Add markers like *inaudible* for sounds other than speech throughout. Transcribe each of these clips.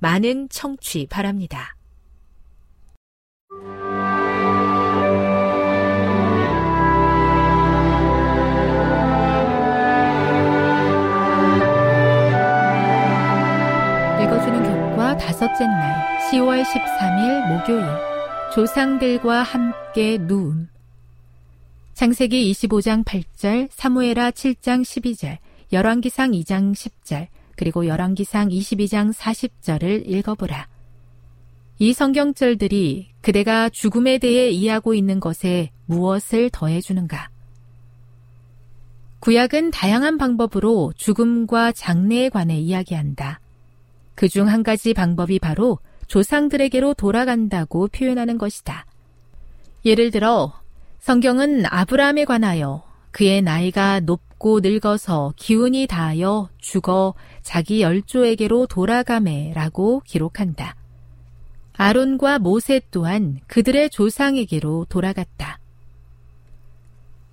많은 청취 바랍니다. 읽어주는 교과 다섯째 날 10월 13일 목요일 조상들과 함께 누움 창세기 25장 8절, 사무에라 7장 12절, 열왕기상 2장 10절, 그리고 열왕기상 22장 40절을 읽어보라. 이 성경절들이 그대가 죽음에 대해 이해하고 있는 것에 무엇을 더해주는가? 구약은 다양한 방법으로 죽음과 장래에 관해 이야기한다. 그 중 한 가지 방법이 바로 조상들에게로 돌아간다고 표현하는 것이다. 예를 들어, 성경은 아브라함에 관하여 그의 나이가 높 고 늙어서 기운이 닿아 죽어 자기 열조에게로 돌아가매라고 기록한다. 아론과 모세 또한 그들의 조상에게로 돌아갔다.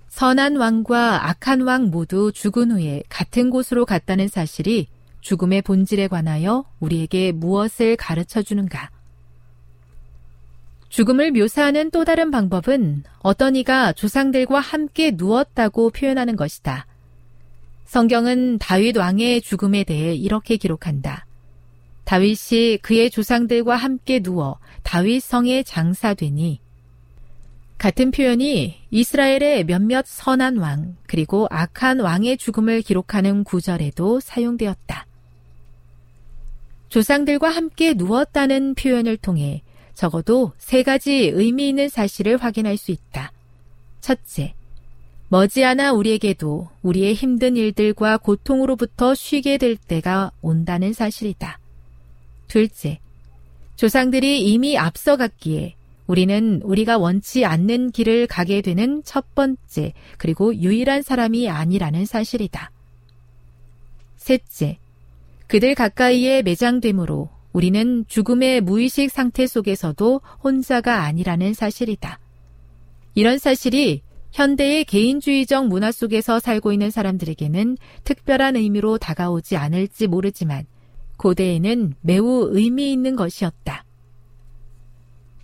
선한 왕과 악한 왕 모두 죽은 후에 같은 곳으로 갔다는 사실이 죽음의 본질에 관하여 우리에게 무엇을 가르쳐 주는가? 죽음을 묘사하는 또 다른 방법은 어떤 이가 조상들과 함께 누웠다고 표현하는 것이다. 성경은 다윗 왕의 죽음에 대해 이렇게 기록한다. 다윗이 그의 조상들과 함께 누워 다윗 성에 장사되니 같은 표현이 이스라엘의 몇몇 선한 왕 그리고 악한 왕의 죽음을 기록하는 구절에도 사용되었다. 조상들과 함께 누웠다는 표현을 통해 적어도 세 가지 의미 있는 사실을 확인할 수 있다. 첫째, 머지않아 우리에게도 우리의 힘든 일들과 고통으로부터 쉬게 될 때가 온다는 사실이다. 둘째, 조상들이 이미 앞서갔기에 우리는 우리가 원치 않는 길을 가게 되는 첫 번째 그리고 유일한 사람이 아니라는 사실이다. 셋째, 그들 가까이에 매장됨으로 우리는 죽음의 무의식 상태 속에서도 혼자가 아니라는 사실이다. 이런 사실이 현대의 개인주의적 문화 속에서 살고 있는 사람들에게는 특별한 의미로 다가오지 않을지 모르지만 고대에는 매우 의미 있는 것이었다.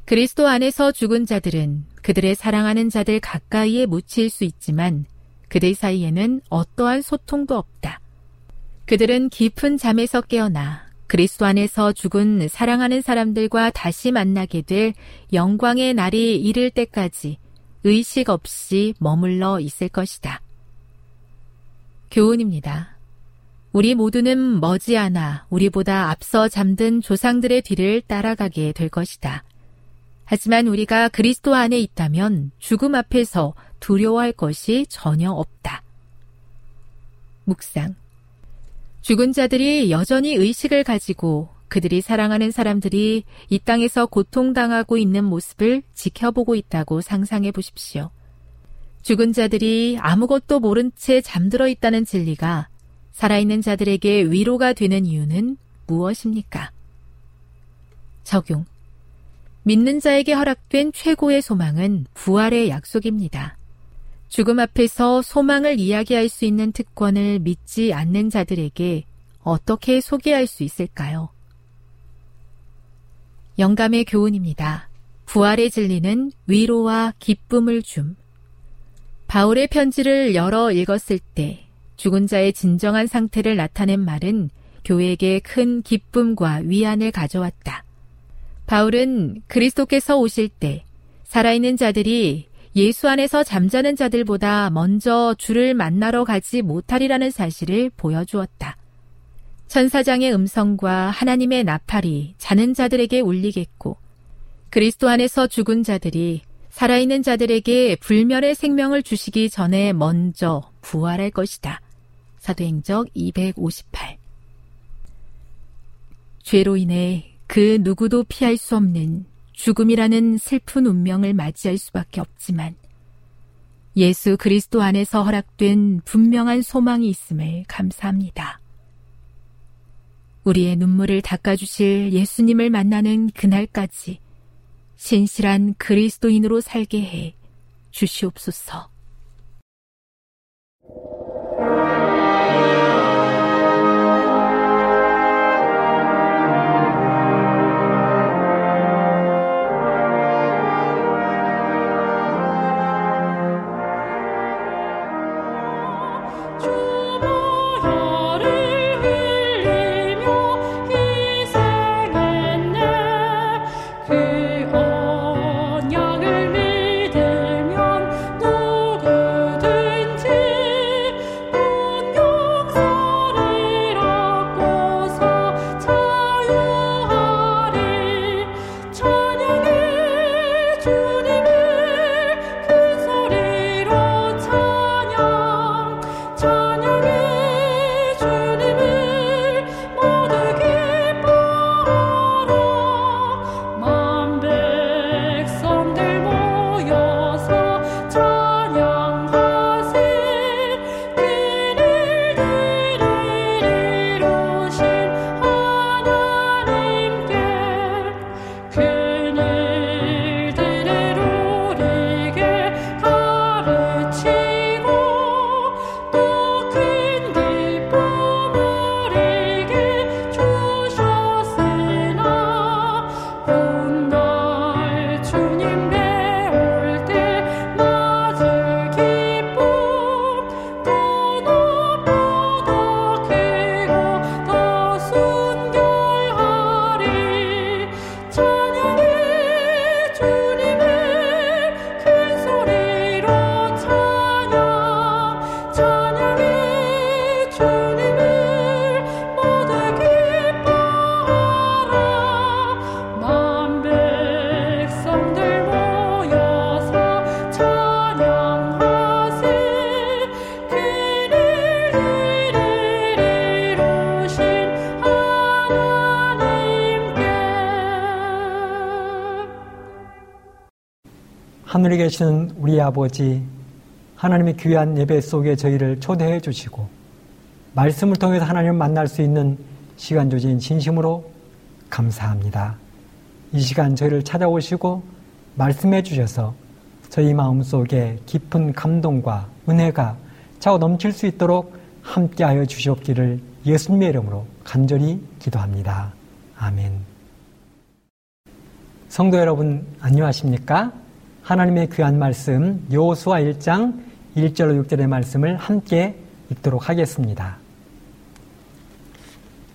그리스도 안에서 죽은 자들은 그들의 사랑하는 자들 가까이에 묻힐 수 있지만 그들 사이에는 어떠한 소통도 없다. 그들은 깊은 잠에서 깨어나 그리스도 안에서 죽은 사랑하는 사람들과 다시 만나게 될 영광의 날이 이를 때까지 의식 없이 머물러 있을 것이다. 교훈입니다. 우리 모두는 머지않아 우리보다 앞서 잠든 조상들의 뒤를 따라가게 될 것이다. 하지만 우리가 그리스도 안에 있다면 죽음 앞에서 두려워할 것이 전혀 없다. 묵상. 죽은 자들이 여전히 의식을 가지고 그들이 사랑하는 사람들이 이 땅에서 고통당하고 있는 모습을 지켜보고 있다고 상상해 보십시오. 죽은 자들이 아무것도 모른 채 잠들어 있다는 진리가 살아있는 자들에게 위로가 되는 이유는 무엇입니까? 적용. 믿는 자에게 허락된 최고의 소망은 부활의 약속입니다. 죽음 앞에서 소망을 이야기할 수 있는 특권을 믿지 않는 자들에게 어떻게 소개할 수 있을까요? 영감의 교훈입니다. 부활의 진리는 위로와 기쁨을 줌. 바울의 편지를 열어 읽었을 때 죽은 자의 진정한 상태를 나타낸 말은 교회에게 큰 기쁨과 위안을 가져왔다. 바울은 그리스도께서 오실 때 살아있는 자들이 예수 안에서 잠자는 자들보다 먼저 주를 만나러 가지 못하리라는 사실을 보여주었다. 천사장의 음성과 하나님의 나팔이 자는 자들에게 울리겠고, 그리스도 안에서 죽은 자들이 살아있는 자들에게 불멸의 생명을 주시기 전에 먼저 부활할 것이다. 사도행적 258 죄로 인해 그 누구도 피할 수 없는 죽음이라는 슬픈 운명을 맞이할 수밖에 없지만 예수 그리스도 안에서 허락된 분명한 소망이 있음을 감사합니다. 우리의 눈물을 닦아주실 예수님을 만나는 그날까지 신실한 그리스도인으로 살게 해 주시옵소서. 하늘에 계시는 우리 아버지, 하나님의 귀한 예배 속에 저희를 초대해 주시고, 말씀을 통해서 하나님을 만날 수 있는 시간 조진 진심으로 감사합니다. 이 시간 저희를 찾아오시고 말씀해 주셔서 저희 마음 속에 깊은 감동과 은혜가 차고 넘칠 수 있도록 함께하여 주시옵기를 예수님의 이름으로 간절히 기도합니다. 아멘. 성도 여러분, 안녕하십니까? 하나님의 귀한 말씀 여호수아 1장 1절로 6절의 말씀을 함께 읽도록 하겠습니다.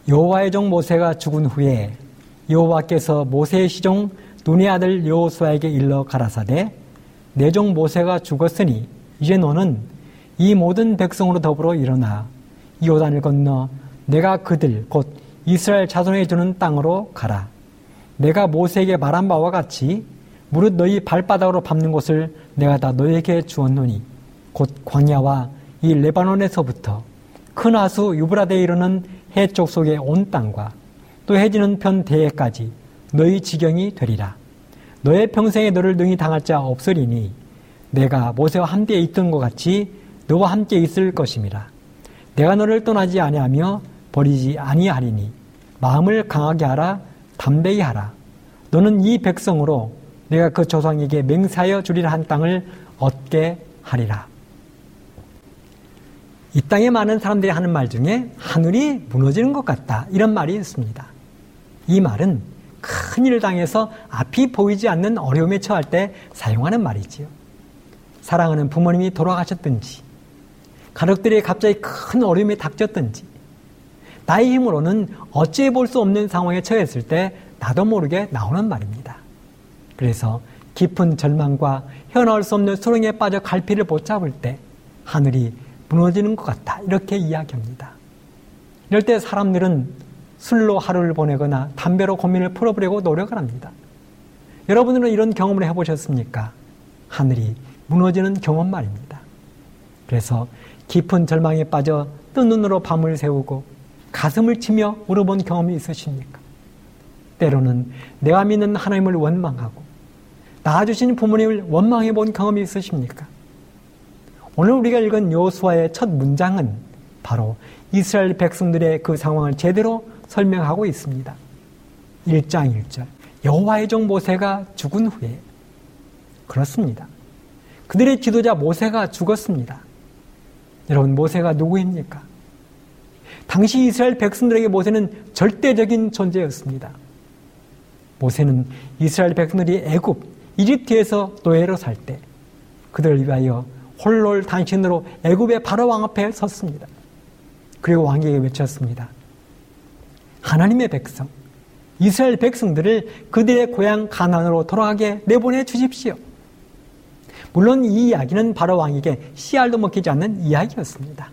여호와의 종 모세가 죽은 후에 여호와께서 모세의 시종 눈의 아들 여호수아에게 일러 가라사대 내 종 모세가 죽었으니 이제 너는 이 모든 백성으로 더불어 일어나 요단을 건너 내가 그들 곧 이스라엘 자손에 주는 땅으로 가라. 내가 모세에게 말한 바와 같이 무릇 너희 발바닥으로 밟는 곳을 내가 다 너에게 주었노니 곧 광야와 이 레바논에서부터 큰 하수 유브라데에 이르는 해쪽 속의 온 땅과 또 해지는 편 대해까지 너희 지경이 되리라. 너의 평생에 너를 능히 당할 자 없으리니 내가 모세와 함께 있던 것 같이 너와 함께 있을 것임이라. 내가 너를 떠나지 아니하며 버리지 아니하리니 마음을 강하게 하라 담대히 하라. 너는 이 백성으로 내가 그 조상에게 맹세하여 주리라 한 땅을 얻게 하리라. 이 땅에 많은 사람들이 하는 말 중에 하늘이 무너지는 것 같다. 이런 말이 있습니다. 이 말은 큰 일을 당해서 앞이 보이지 않는 어려움에 처할 때 사용하는 말이지요. 사랑하는 부모님이 돌아가셨든지, 가족들이 갑자기 큰 어려움이 닥쳤든지, 나의 힘으로는 어찌해 볼 수 없는 상황에 처했을 때 나도 모르게 나오는 말입니다. 그래서 깊은 절망과 헤어나올 수 없는 소령에 빠져 갈피를 붙잡을 때 하늘이 무너지는 것 같다. 이렇게 이야기합니다. 이럴 때 사람들은 술로 하루를 보내거나 담배로 고민을 풀어보려고 노력을 합니다. 여러분들은 이런 경험을 해보셨습니까? 하늘이 무너지는 경험 말입니다. 그래서 깊은 절망에 빠져 뜬 눈으로 밤을 새우고 가슴을 치며 울어본 경험이 있으십니까? 때로는 내가 믿는 하나님을 원망하고 낳아주신 부모님을 원망해 본 경험이 있으십니까? 오늘 우리가 읽은 요수아의 첫 문장은 바로 이스라엘 백성들의 그 상황을 제대로 설명하고 있습니다. 1장 1절. 여호와의 종 모세가 죽은 후에 그렇습니다. 그들의 지도자 모세가 죽었습니다. 여러분 모세가 누구입니까? 당시 이스라엘 백성들에게 모세는 절대적인 존재였습니다. 모세는 이스라엘 백성들이 애굽, 이집트에서 노예로 살 때 그들을 위하여 홀로 단신으로 애굽의 바로 왕 앞에 섰습니다. 그리고 왕에게 외쳤습니다. 하나님의 백성, 이스라엘 백성들을 그들의 고향 가난으로 돌아가게 내보내 주십시오. 물론 이 이야기는 바로 왕에게 씨알도 먹히지 않는 이야기였습니다.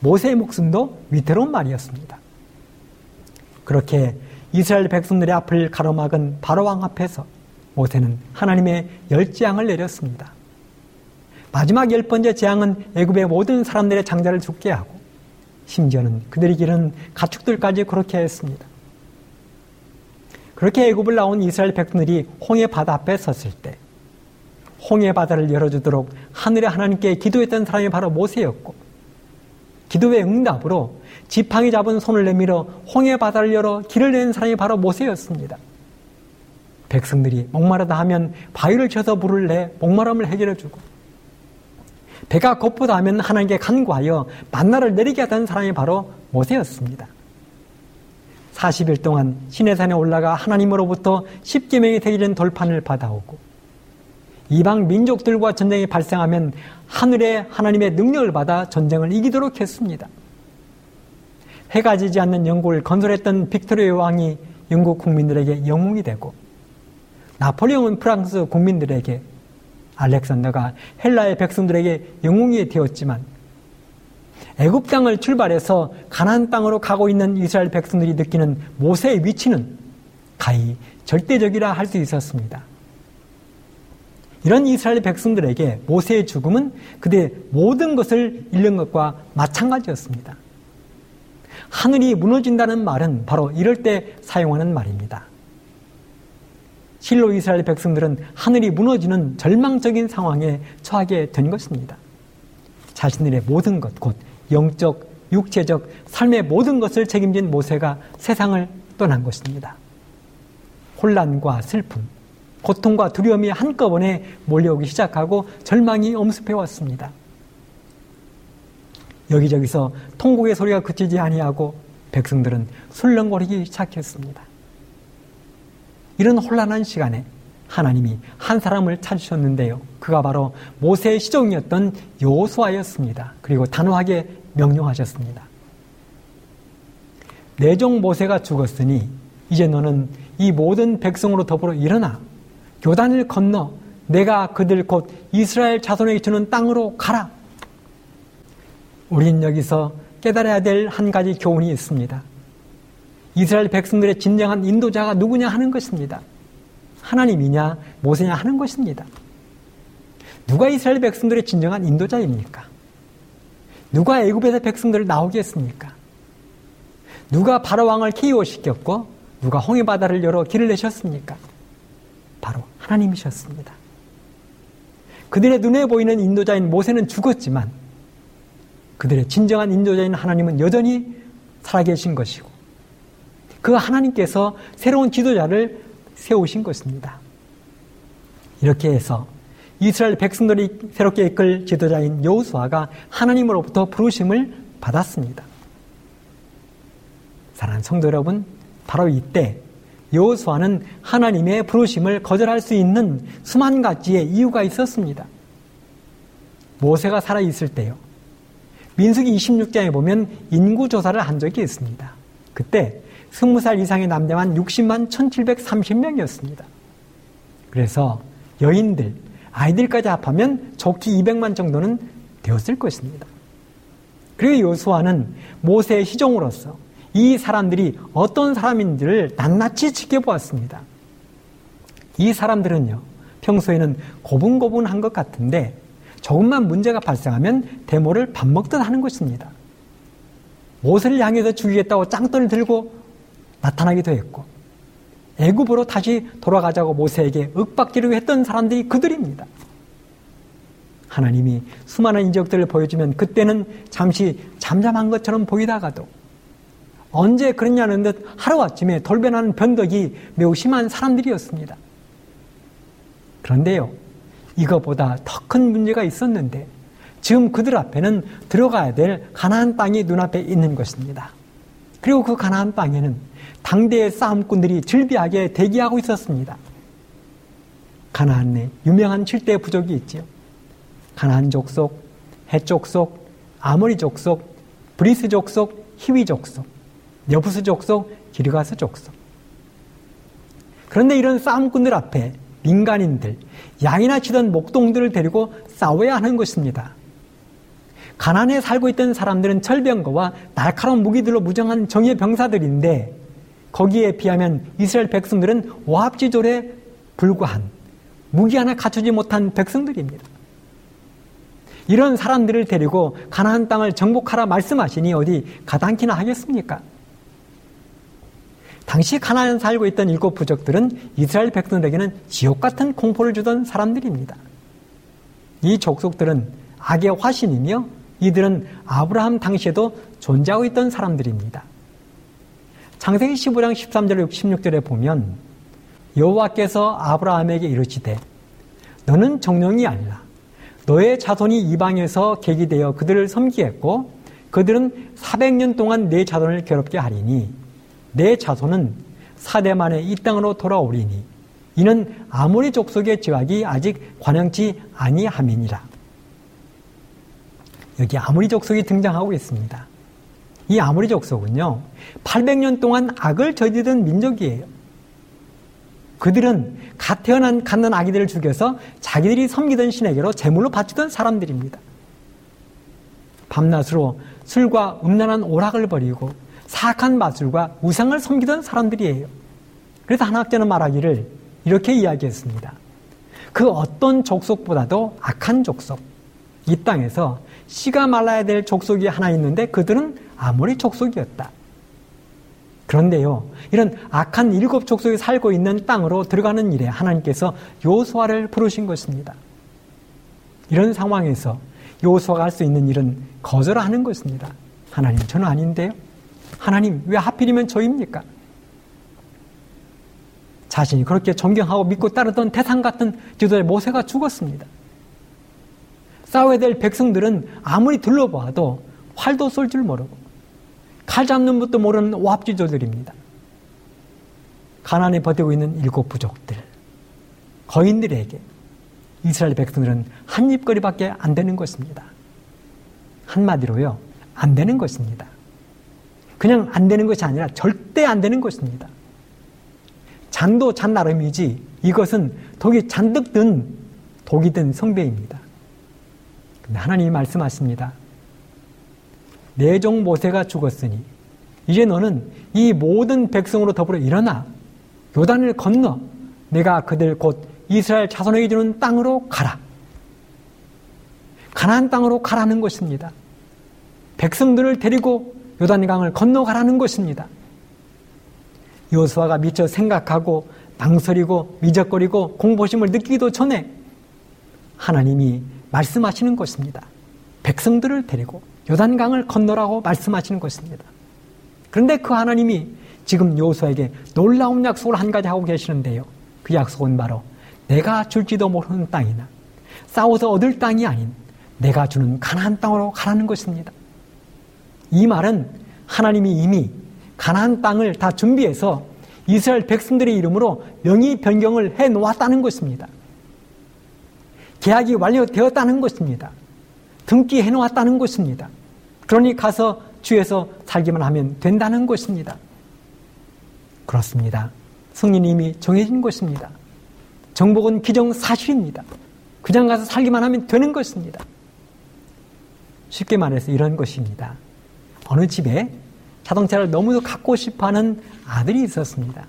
모세의 목숨도 위태로운 말이었습니다. 그렇게 이스라엘 백성들의 앞을 가로막은 바로 왕 앞에서 모세는 하나님의 열 재앙을 내렸습니다. 마지막 열 번째 재앙은 애굽의 모든 사람들의 장자를 죽게 하고 심지어는 그들이 기른 가축들까지 그렇게 했습니다. 그렇게 애굽을 나온 이스라엘 백성들이 홍해 바다 앞에 섰을 때 홍해 바다를 열어주도록 하늘의 하나님께 기도했던 사람이 바로 모세였고 기도의 응답으로 지팡이 잡은 손을 내밀어 홍해 바다를 열어 길을 내는 사람이 바로 모세였습니다. 백성들이 목마르다 하면 바위를 쳐서 물을 내 목마름을 해결해 주고 배가 고프다 하면 하나님께 간구하여 만나를 내리게 하던 사람이 바로 모세였습니다. 40일 동안 시내산에 올라가 하나님으로부터 10계명이 새겨진 돌판을 받아오고 이방 민족들과 전쟁이 발생하면 하늘의 하나님의 능력을 받아 전쟁을 이기도록 했습니다. 해가 지지 않는 영국을 건설했던 빅토리아 왕이 영국 국민들에게 영웅이 되고 나폴레옹은 프랑스 국민들에게 알렉산더가 헬라의 백성들에게 영웅이 되었지만 애굽 땅을 출발해서 가나안 땅으로 가고 있는 이스라엘 백성들이 느끼는 모세의 위치는 가히 절대적이라 할 수 있었습니다. 이런 이스라엘 백성들에게 모세의 죽음은 그들의 모든 것을 잃는 것과 마찬가지였습니다. 하늘이 무너진다는 말은 바로 이럴 때 사용하는 말입니다. 실로 이스라엘 백성들은 하늘이 무너지는 절망적인 상황에 처하게 된 것입니다. 자신들의 모든 것, 곧 영적, 육체적, 삶의 모든 것을 책임진 모세가 세상을 떠난 것입니다. 혼란과 슬픔, 고통과 두려움이 한꺼번에 몰려오기 시작하고 절망이 엄습해 왔습니다. 여기저기서 통곡의 소리가 그치지 아니하고 백성들은 술렁거리기 시작했습니다. 이런 혼란한 시간에 하나님이 한 사람을 찾으셨는데요. 그가 바로 모세의 시종이었던 여호수아였습니다. 그리고 단호하게 명령하셨습니다. 내종 모세가 죽었으니 이제 너는 이 모든 백성으로 더불어 일어나 교단을 건너 내가 그들 곧 이스라엘 자손에게 주는 땅으로 가라. 우린 여기서 깨달아야 될 한 가지 교훈이 있습니다. 이스라엘 백성들의 진정한 인도자가 누구냐 하는 것입니다. 하나님이냐 모세냐 하는 것입니다. 누가 이스라엘 백성들의 진정한 인도자입니까? 누가 애굽에서 백성들을 나오게 했습니까? 누가 바로 왕을 KO시켰고 누가 홍해 바다를 열어 길을 내셨습니까? 바로 하나님이셨습니다. 그들의 눈에 보이는 인도자인 모세는 죽었지만 그들의 진정한 인도자인 하나님은 여전히 살아계신 것이고 그 하나님께서 새로운 지도자를 세우신 것입니다. 이렇게 해서 이스라엘 백성들이 새롭게 이끌 지도자인 여호수아가 하나님으로부터 부르심을 받았습니다. 사랑하는 성도 여러분, 바로 이때 여호수아는 하나님의 부르심을 거절할 수 있는 수만 가지의 이유가 있었습니다. 모세가 살아 있을 때요. 민수기 26장에 보면 인구 조사를 한 적이 있습니다. 그때 20살 이상의 남자만 60만 1730명이었습니다. 그래서 여인들, 아이들까지 합하면 좋기 200만 정도는 되었을 것입니다. 그리고 요수아는 모세의 시종으로서 이 사람들이 어떤 사람인지를 낱낱이 지켜보았습니다. 이 사람들은요, 평소에는 고분고분한 것 같은데 조금만 문제가 발생하면 데모를 밥 먹듯 하는 것입니다. 모세를 향해서 죽이겠다고 짱돌을 들고 나타나기도 했고 애굽으로 다시 돌아가자고 모세에게 윽박지르고 했던 사람들이 그들입니다. 하나님이 수많은 인적들을 보여주면 그때는 잠시 잠잠한 것처럼 보이다가도 언제 그랬냐는 듯 하루아침에 돌변하는 변덕이 매우 심한 사람들이었습니다. 그런데요, 이거보다 더 큰 문제가 있었는데 지금 그들 앞에는 들어가야 될 가나안 땅이 눈앞에 있는 것입니다. 그리고 그 가나안 땅에는 당대의 싸움꾼들이 즐비하게 대기하고 있었습니다. 가나안 내 유명한 7대 부족이 있지요. 가나안 족속, 헷 족속, 아모리 족속, 브리스 족속, 히위 족속, 여부스 족속, 기르가스 족속. 그런데 이런 싸움꾼들 앞에 민간인들, 양이나 치던 목동들을 데리고 싸워야 하는 것입니다. 가난에 살고 있던 사람들은 철병거와 날카로운 무기들로 무장한 정예 병사들인데 거기에 비하면 이스라엘 백성들은 오합지졸에 불과한 무기 하나 갖추지 못한 백성들입니다. 이런 사람들을 데리고 가나안 땅을 정복하라 말씀하시니 어디 가당키나 하겠습니까? 당시 가나안 살고 있던 일곱 부족들은 이스라엘 백성들에게는 지옥 같은 공포를 주던 사람들입니다. 이 족속들은 악의 화신이며 이들은 아브라함 당시에도 존재하고 있던 사람들입니다. 창세기 15장 13절 16절에 보면 여호와께서 아브라함에게 이르시되 너는 정령이 아니라 너의 자손이 이방에서 계기되어 그들을 섬기했고 그들은 400년 동안 내 자손을 괴롭게 하리니 내 자손은 사대 만에 이 땅으로 돌아오리니 이는 아모리 족속의 지각이 아직 관영치 아니함이니라. 여기 아모리 족속이 등장하고 있습니다. 이 아모리 족속은요, 800년 동안 악을 저지른 민족이에요. 그들은 갓 태어난 갓난 아기들을 죽여서 자기들이 섬기던 신에게로 제물로 바치던 사람들입니다. 밤낮으로 술과 음란한 오락을 벌이고 사악한 마술과 우상을 섬기던 사람들이에요. 그래서 한 학자는 말하기를 이렇게 이야기했습니다. 그 어떤 족속보다도 악한 족속. 이 땅에서 씨가 말라야 될 족속이 하나 있는데 그들은 아무리 족속이었다. 그런데요, 이런 악한 일곱 족속이 살고 있는 땅으로 들어가는 일에 하나님께서 요소아를 부르신 것입니다. 이런 상황에서 요소아가 할 수 있는 일은 거절하는 것입니다. 하나님, 저는 아닌데요. 하나님, 왜 하필이면 저입니까? 자신이 그렇게 존경하고 믿고 따르던 태산 같은 지도자 모세가 죽었습니다. 싸워야 될 백성들은 아무리 둘러봐도 활도 쏠 줄 모르고 칼 잡는 것도 모르는 오합지조들입니다. 가난에 버티고 있는 일곱 부족들, 거인들에게 이스라엘 백성들은 한 입거리밖에 안 되는 것입니다. 한마디로요, 안 되는 것입니다. 그냥 안 되는 것이 아니라 절대 안 되는 것입니다. 잔도 잔 나름이지 이것은 독이 잔뜩 든 독이 든 성배입니다. 근데 하나님이 말씀하십니다. 내종 모세가 죽었으니 이제 너는 이 모든 백성으로 더불어 일어나 요단을 건너 내가 그들 곧 이스라엘 자손에게 주는 땅으로 가라. 가나안 땅으로 가라는 것입니다. 백성들을 데리고 요단강을 건너가라는 것입니다. 요수아가 미처 생각하고 망설이고 미적거리고 공포심을 느끼기도 전에 하나님이 말씀하시는 것입니다. 백성들을 데리고 요단강을 건너라고 말씀하시는 것입니다. 그런데 그 하나님이 지금 요수에게 놀라운 약속을 한 가지 하고 계시는데요. 그 약속은 바로 내가 줄지도 모르는 땅이나 싸워서 얻을 땅이 아닌 내가 주는 가나안 땅으로 가라는 것입니다. 이 말은 하나님이 이미 가나안 땅을 다 준비해서 이스라엘 백성들의 이름으로 명의 변경을 해 놓았다는 것입니다. 계약이 완료되었다는 것입니다. 등기해 놓았다는 것입니다. 그러니 가서 주에서 살기만 하면 된다는 것입니다. 그렇습니다. 이미 정해진 것입니다. 정복은 기정사실입니다. 그냥 가서 살기만 하면 되는 것입니다. 쉽게 말해서 이런 것입니다. 어느 집에 자동차를 너무도 갖고 싶어 하는 아들이 있었습니다.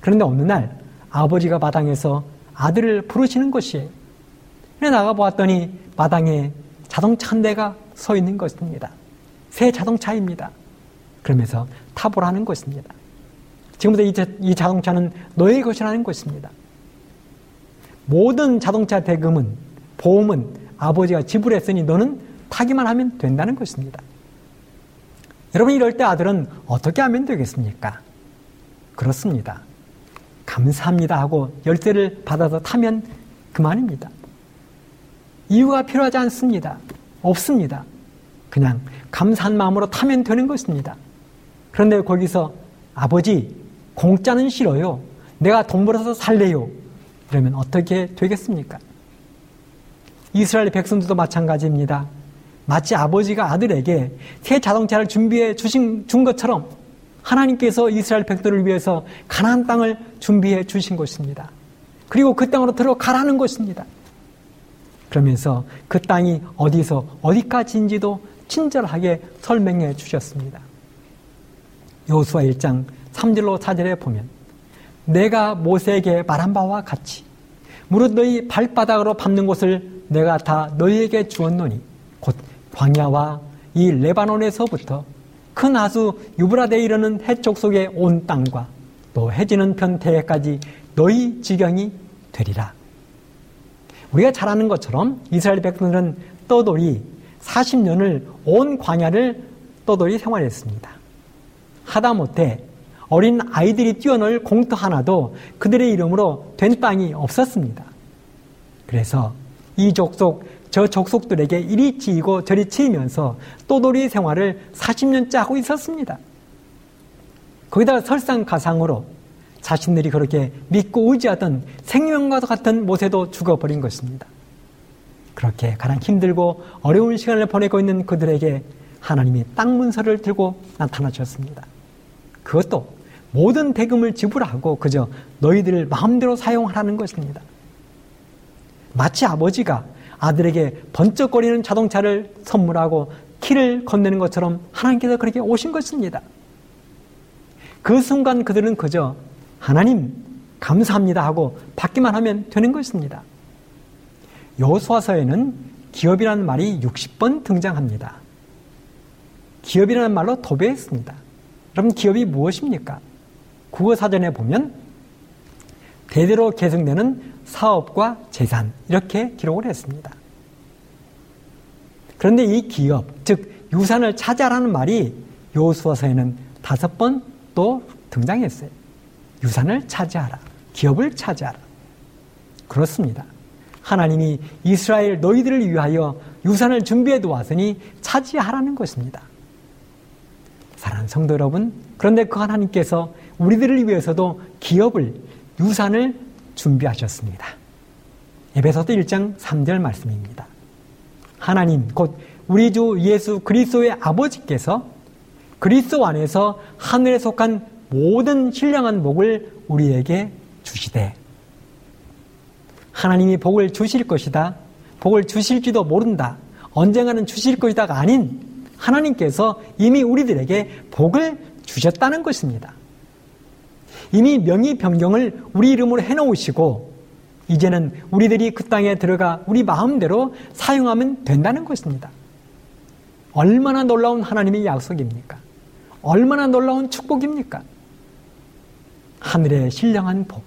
그런데 어느 날 아버지가 마당에서 아들을 부르시는 것이에요. 나가 보았더니 마당에 자동차 한 대가 서 있는 것입니다. 새 자동차입니다. 그러면서 타보라는 것입니다. 지금부터 이 자동차는 너의 것이라는 것입니다. 모든 자동차 대금은, 보험은 아버지가 지불했으니 너는 타기만 하면 된다는 것입니다. 여러분 이럴 때 아들은 어떻게 하면 되겠습니까? 그렇습니다. 감사합니다 하고 열쇠를 받아서 타면 그만입니다. 이유가 필요하지 않습니다. 없습니다. 그냥 감사한 마음으로 타면 되는 것입니다. 그런데 거기서 아버지 공짜는 싫어요. 내가 돈 벌어서 살래요. 이러면 어떻게 되겠습니까? 이스라엘 백성들도 마찬가지입니다. 마치 아버지가 아들에게 새 자동차를 준비해 주신 준 것처럼 하나님께서 이스라엘 백들을 위해서 가나안 땅을 준비해 주신 것입니다. 그리고 그 땅으로 들어가라는 것입니다. 그러면서 그 땅이 어디서 어디까지인지도 친절하게 설명해 주셨습니다. 여호수아 1장 3절로 4절에 보면 내가 모세에게 말한 바와 같이 무릇 너희 발바닥으로 밟는 곳을 내가 다 너희에게 주었노니 곧 광야와 이 레바논에서부터 큰 하수 유브라데에 이르는 해쪽 속의 온 땅과 또 해지는 편태까지 너희 지경이 되리라. 우리가 잘 아는 것처럼 이스라엘 백성들은 떠돌이 40년을 온 광야를 떠돌이 생활했습니다. 하다못해 어린 아이들이 뛰어놀 공터 하나도 그들의 이름으로 된 땅이 없었습니다. 그래서 이 족속, 저 족속들에게 이리 치이고 저리 치이면서 또돌이 생활을 40년째 하고 있었습니다. 거기다가 설상가상으로 자신들이 그렇게 믿고 의지하던 생명과 같은 모세도 죽어버린 것입니다. 그렇게 가장 힘들고 어려운 시간을 보내고 있는 그들에게 하나님이 땅 문서를 들고 나타나셨습니다. 그것도 모든 대금을 지불하고 그저 너희들을 마음대로 사용하라는 것입니다. 마치 아버지가 아들에게 번쩍거리는 자동차를 선물하고 키를 건네는 것처럼 하나님께서 그렇게 오신 것입니다. 그 순간 그들은 그저 하나님 감사합니다 하고 받기만 하면 되는 것입니다. 여호수아서에는 기업이라는 말이 60번 등장합니다. 기업이라는 말로 도배했습니다. 여러분 기업이 무엇입니까? 국어 사전에 보면 대대로 계승되는 사업과 재산 이렇게 기록을 했습니다. 그런데 이 기업, 즉 유산을 차지하라는 말이 요수어서에는 다섯 번 또 등장했어요. 유산을 차지하라. 기업을 차지하라. 그렇습니다. 하나님이 이스라엘 너희들을 위하여 유산을 준비해 두었으니 차지하라는 것입니다. 사랑하는 성도 여러분, 그런데 그 하나님께서 우리들을 위해서도 기업을, 유산을 준비하셨습니다. 에베소서 1장 3절 말씀입니다. 하나님, 곧 우리 주 예수 그리스도의 아버지께서 그리스도 안에서 하늘에 속한 모든 신령한 복을 우리에게 주시되 하나님이 복을 주실 것이다. 복을 주실지도 모른다. 언젠가는 주실 것이다가 아닌 하나님께서 이미 우리들에게 복을 주셨다는 것입니다. 이미 명의 변경을 우리 이름으로 해놓으시고 이제는 우리들이 그 땅에 들어가 우리 마음대로 사용하면 된다는 것입니다. 얼마나 놀라운 하나님의 약속입니까? 얼마나 놀라운 축복입니까? 하늘의 신령한 복.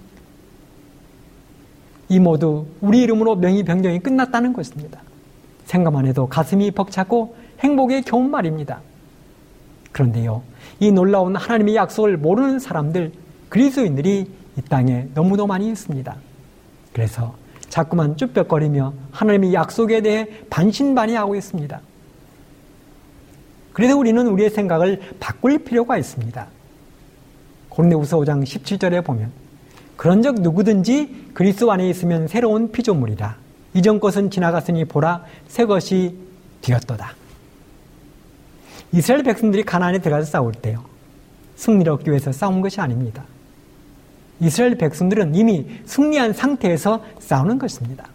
이 모두 우리 이름으로 명의 변경이 끝났다는 것입니다. 생각만 해도 가슴이 벅차고 행복의 겨운 말입니다. 그런데요, 이 놀라운 하나님의 약속을 모르는 사람들, 그리스도인들이 이 땅에 너무도 많이 있습니다. 그래서 자꾸만 쭈뼛거리며 하나님의 약속에 대해 반신반의하고 있습니다. 그래서 우리는 우리의 생각을 바꿀 필요가 있습니다. 고린도후서 5장 17절에 보면 그런적 누구든지 그리스도 안에 있으면 새로운 피조물이라 이전 것은 지나갔으니 보라 새 것이 되었도다. 이스라엘 백성들이 가나안에 들어가서 싸울 때요. 승리를 얻기 위해서 싸운 것이 아닙니다. 이스라엘 백성들은 이미 승리한 상태에서 싸우는 것입니다.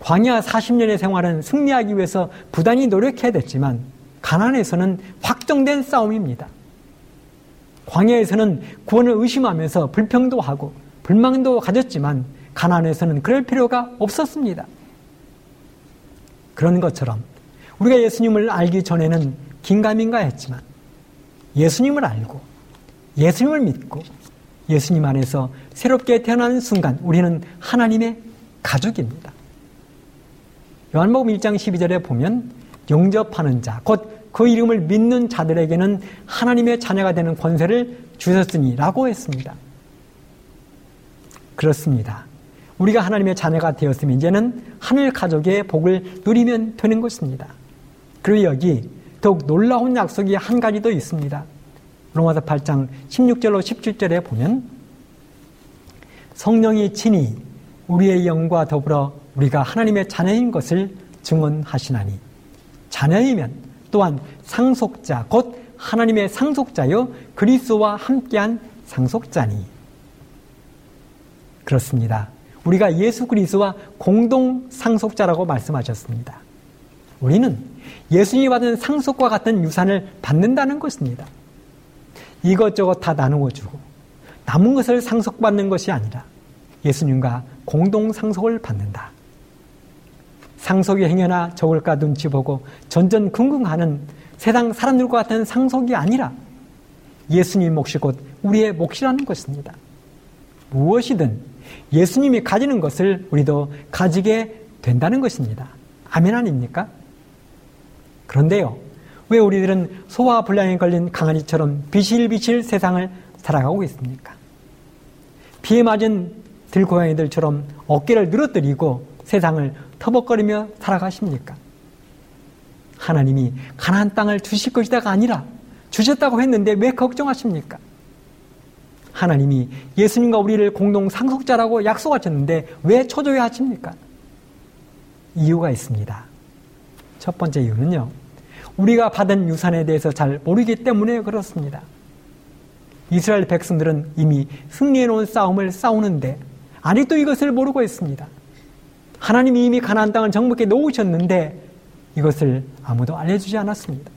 광야 40년의 생활은 승리하기 위해서 부단히 노력해야 됐지만 가난에서는 확정된 싸움입니다. 광야에서는 구원을 의심하면서 불평도 하고 불망도 가졌지만 가난에서는 그럴 필요가 없었습니다. 그런 것처럼 우리가 예수님을 알기 전에는 긴가민가 했지만 예수님을 알고 예수님을 믿고 예수님 안에서 새롭게 태어난 순간 우리는 하나님의 가족입니다. 요한복음 1장 12절에 보면 용접하는 자, 곧 그 이름을 믿는 자들에게는 하나님의 자녀가 되는 권세를 주셨으니라고 했습니다. 그렇습니다. 우리가 하나님의 자녀가 되었으면 이제는 하늘 가족의 복을 누리면 되는 것입니다. 그리고 여기 더욱 놀라운 약속이 한 가지 더 있습니다. 로마서 8장 16절로 17절에 보면 성령이 친히 우리의 영과 더불어 우리가 하나님의 자녀인 것을 증언하시나니 자녀이면 또한 상속자 곧 하나님의 상속자요 그리스도와 함께한 상속자니 그렇습니다. 우리가 예수 그리스도와 공동 상속자라고 말씀하셨습니다. 우리는 예수님이 받은 상속과 같은 유산을 받는다는 것입니다. 이것저것 다 나누어 주고 남은 것을 상속받는 것이 아니라 예수님과 공동 상속을 받는다. 상속이 행여나 적을까 눈치 보고 전전긍긍하는 세상 사람들과 같은 상속이 아니라 예수님 몫이 곧 우리의 몫이라는 것입니다. 무엇이든 예수님이 가지는 것을 우리도 가지게 된다는 것입니다. 아멘 아닙니까? 그런데요, 왜 우리들은 소화 불량에 걸린 강아지처럼 비실비실 세상을 살아가고 있습니까? 비에 맞은 들고양이들처럼 어깨를 늘어뜨리고 세상을 터벅거리며 살아가십니까? 하나님이 가나안 땅을 주실 것이다가 아니라 주셨다고 했는데 왜 걱정하십니까? 하나님이 예수님과 우리를 공동 상속자라고 약속하셨는데 왜 초조해 하십니까? 이유가 있습니다. 첫 번째 이유는요. 우리가 받은 유산에 대해서 잘 모르기 때문에 그렇습니다. 이스라엘 백성들은 이미 승리해 놓은 싸움을 싸우는데 아직도 이것을 모르고 있습니다. 하나님이 이미 가나안 땅을 정복해 놓으셨는데 이것을 아무도 알려주지 않았습니다.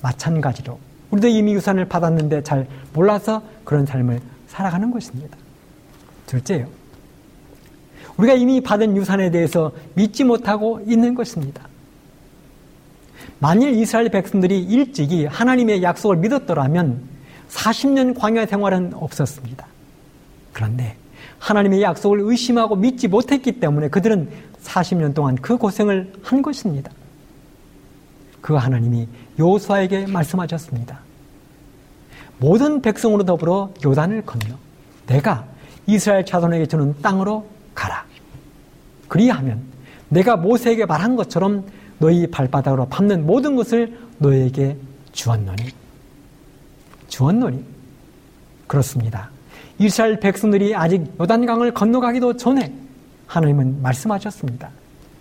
마찬가지로 우리도 이미 유산을 받았는데 잘 몰라서 그런 삶을 살아가는 것입니다. 둘째요. 우리가 이미 받은 유산에 대해서 믿지 못하고 있는 것입니다. 만일 이스라엘 백성들이 일찍이 하나님의 약속을 믿었더라면 40년 광야 생활은 없었습니다. 그런데 하나님의 약속을 의심하고 믿지 못했기 때문에 그들은 40년 동안 그 고생을 한 것입니다. 그 하나님이 요수아에게 말씀하셨습니다. 모든 백성으로 더불어 요단을 건너 내가 이스라엘 자손에게 주는 땅으로 가라. 그리하면 내가 모세에게 말한 것처럼 너희 발바닥으로 밟는 모든 것을 너에게 주었노니. 주었노니. 그렇습니다. 이스라엘 백성들이 아직 요단강을 건너가기도 전에 하나님은 말씀하셨습니다.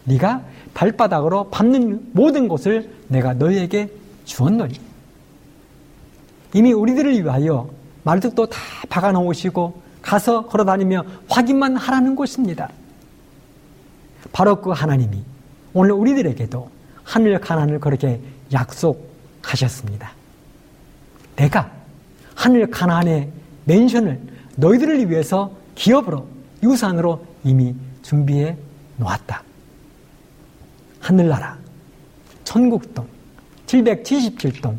네가 발바닥으로 밟는 모든 것을 내가 너희에게 주었노니. 이미 우리들을 위하여 말뚝도 다 박아 놓으시고 가서 걸어 다니며 확인만 하라는 것입니다. 바로 그 하나님이 오늘 우리들에게도 하늘 가난을 그렇게 약속하셨습니다. 내가 하늘 가난에 맨션을 너희들을 위해서 기업으로 유산으로 이미 준비해 놓았다. 하늘나라, 천국동, 777동,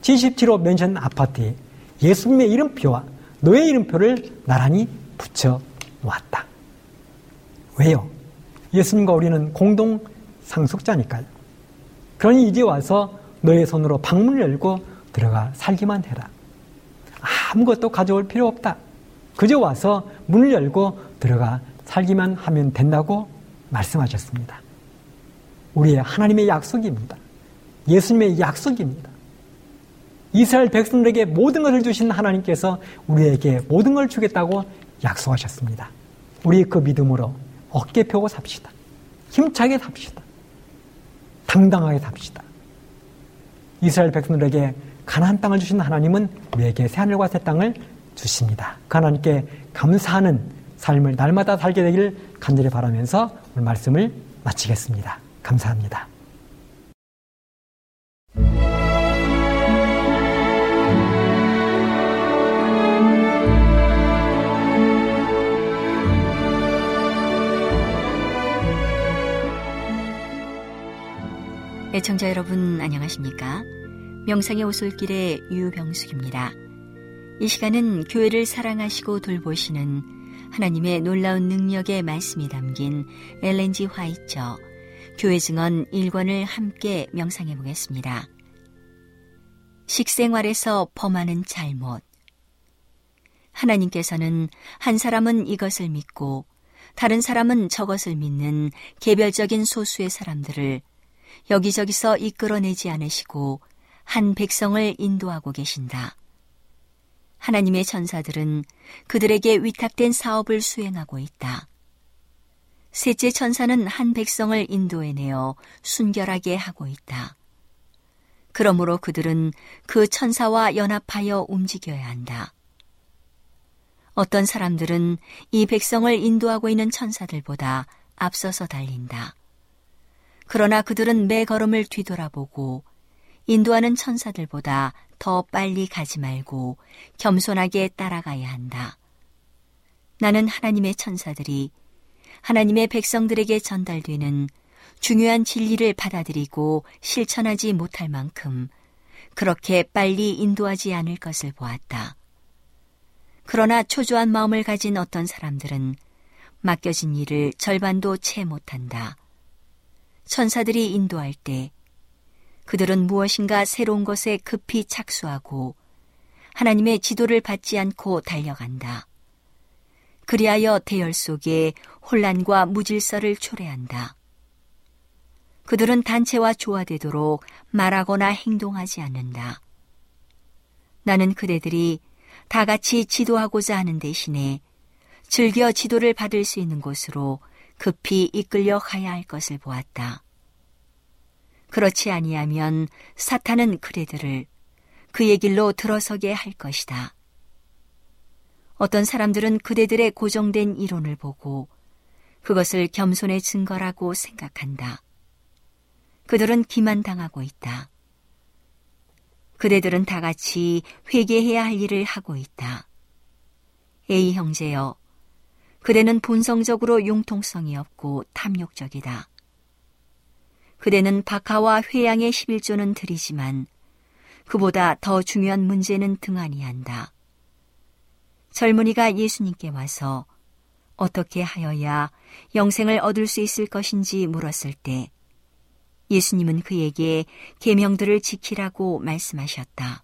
77호 맨션 아파트에 예수님의 이름표와 너의 이름표를 나란히 붙여 놓았다. 왜요? 예수님과 우리는 공동 상속자니까요. 그러니 이제 와서 너의 손으로 방문을 열고 들어가 살기만 해라. 아무것도 가져올 필요 없다. 그저 와서 문을 열고 들어가 살기만 하면 된다고 말씀하셨습니다. 우리의 하나님의 약속입니다. 예수님의 약속입니다. 이스라엘 백성들에게 모든 것을 주신 하나님께서 우리에게 모든 걸 주겠다고 약속하셨습니다. 우리 그 믿음으로 어깨 펴고 삽시다. 힘차게 삽시다. 당당하게 삽시다. 이스라엘 백성들에게 가나안 땅을 주신 하나님은 우리에게 새하늘과 새 땅을 주십니다. 그 하나님께 감사하는 삶을 날마다 살게 되기를 간절히 바라면서 오늘 말씀을 마치겠습니다. 감사합니다. 애청자 여러분 안녕하십니까? 명상의 오솔길의 유병숙입니다. 이 시간은 교회를 사랑하시고 돌보시는 하나님의 놀라운 능력의 말씀이 담긴 엘렌지 화이처 교회 증언 1권을 함께 명상해 보겠습니다. 식생활에서 범하는 잘못 하나님께서는 한 사람은 이것을 믿고 다른 사람은 저것을 믿는 개별적인 소수의 사람들을 여기저기서 이끌어내지 않으시고 한 백성을 인도하고 계신다. 하나님의 천사들은 그들에게 위탁된 사업을 수행하고 있다. 셋째 천사는 한 백성을 인도해내어 순결하게 하고 있다. 그러므로 그들은 그 천사와 연합하여 움직여야 한다. 어떤 사람들은 이 백성을 인도하고 있는 천사들보다 앞서서 달린다. 그러나 그들은 매 걸음을 뒤돌아보고 인도하는 천사들보다 더 빨리 가지 말고 겸손하게 따라가야 한다. 나는 하나님의 천사들이 하나님의 백성들에게 전달되는 중요한 진리를 받아들이고 실천하지 못할 만큼 그렇게 빨리 인도하지 않을 것을 보았다. 그러나 초조한 마음을 가진 어떤 사람들은 맡겨진 일을 절반도 채 못한다. 천사들이 인도할 때 그들은 무엇인가 새로운 것에 급히 착수하고 하나님의 지도를 받지 않고 달려간다. 그리하여 대열 속에 혼란과 무질서를 초래한다. 그들은 단체와 조화되도록 말하거나 행동하지 않는다. 나는 그대들이 다 같이 지도하고자 하는 대신에 즐겨 지도를 받을 수 있는 곳으로 급히 이끌려 가야 할 것을 보았다. 그렇지 아니하면 사탄은 그대들을 그의 길로 들어서게 할 것이다. 어떤 사람들은 그대들의 고정된 이론을 보고 그것을 겸손의 증거라고 생각한다. 그들은 기만당하고 있다. 그대들은 다 같이 회개해야 할 일을 하고 있다. A 형제여, 그대는 본성적으로 융통성이 없고 탐욕적이다. 그대는 박하와 회양의 11조는 드리지만 그보다 더 중요한 문제는 등한히 한다. 젊은이가 예수님께 와서 어떻게 하여야 영생을 얻을 수 있을 것인지 물었을 때 예수님은 그에게 계명들을 지키라고 말씀하셨다.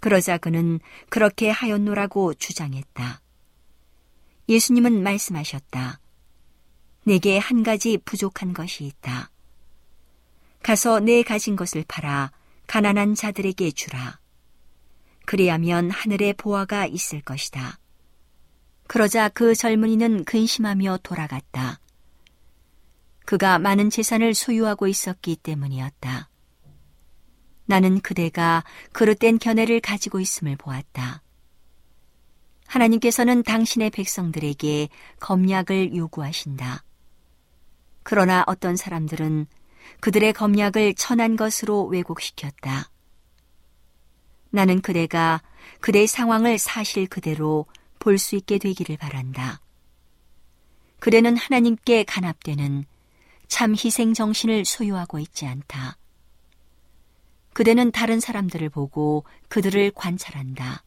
그러자 그는 그렇게 하였노라고 주장했다. 예수님은 말씀하셨다. 내게 한 가지 부족한 것이 있다. 가서 내 가진 것을 팔아 가난한 자들에게 주라. 그리하면 하늘에 보화가 있을 것이다. 그러자 그 젊은이는 근심하며 돌아갔다. 그가 많은 재산을 소유하고 있었기 때문이었다. 나는 그대가 그릇된 견해를 가지고 있음을 보았다. 하나님께서는 당신의 백성들에게 검약을 요구하신다. 그러나 어떤 사람들은 그들의 검약을 천한 것으로 왜곡시켰다. 나는 그대가 그대의 상황을 사실 그대로 볼 수 있게 되기를 바란다. 그대는 하나님께 간합되는 참 희생 정신을 소유하고 있지 않다. 그대는 다른 사람들을 보고 그들을 관찰한다.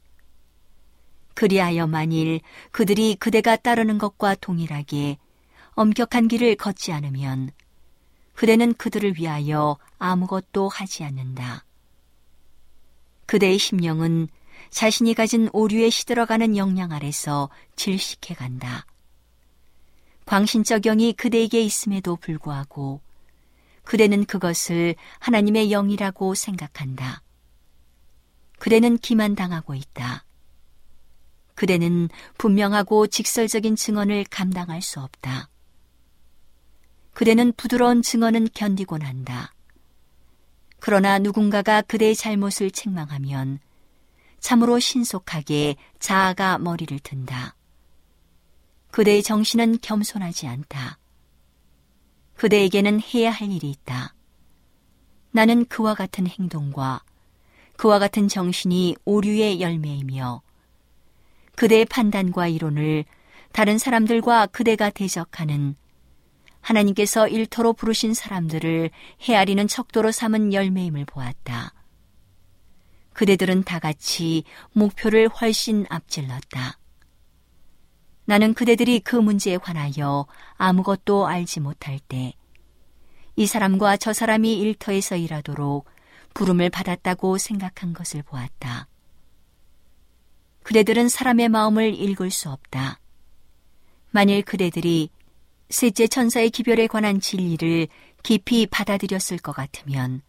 그리하여 만일 그들이 그대가 따르는 것과 동일하게 엄격한 길을 걷지 않으면 그대는 그들을 위하여 아무것도 하지 않는다. 그대의 심령은 자신이 가진 오류에 시들어가는 영향 아래서 질식해 간다. 광신적 영이 그대에게 있음에도 불구하고 그대는 그것을 하나님의 영이라고 생각한다. 그대는 기만당하고 있다. 그대는 분명하고 직설적인 증언을 감당할 수 없다. 그대는 부드러운 증언은 견디곤 한다. 그러나 누군가가 그대의 잘못을 책망하면 참으로 신속하게 자아가 머리를 든다. 그대의 정신은 겸손하지 않다. 그대에게는 해야 할 일이 있다. 나는 그와 같은 행동과 그와 같은 정신이 오류의 열매이며 그대의 판단과 이론을 다른 사람들과 그대가 대적하는 하나님께서 일터로 부르신 사람들을 헤아리는 척도로 삼은 열매임을 보았다. 그대들은 다 같이 목표를 훨씬 앞질렀다. 나는 그대들이 그 문제에 관하여 아무것도 알지 못할 때, 이 사람과 저 사람이 일터에서 일하도록 부름을 받았다고 생각한 것을 보았다. 그대들은 사람의 마음을 읽을 수 없다. 만일 그대들이 셋째 천사의 기별에 관한 진리를 깊이 받아들였을 것 같으면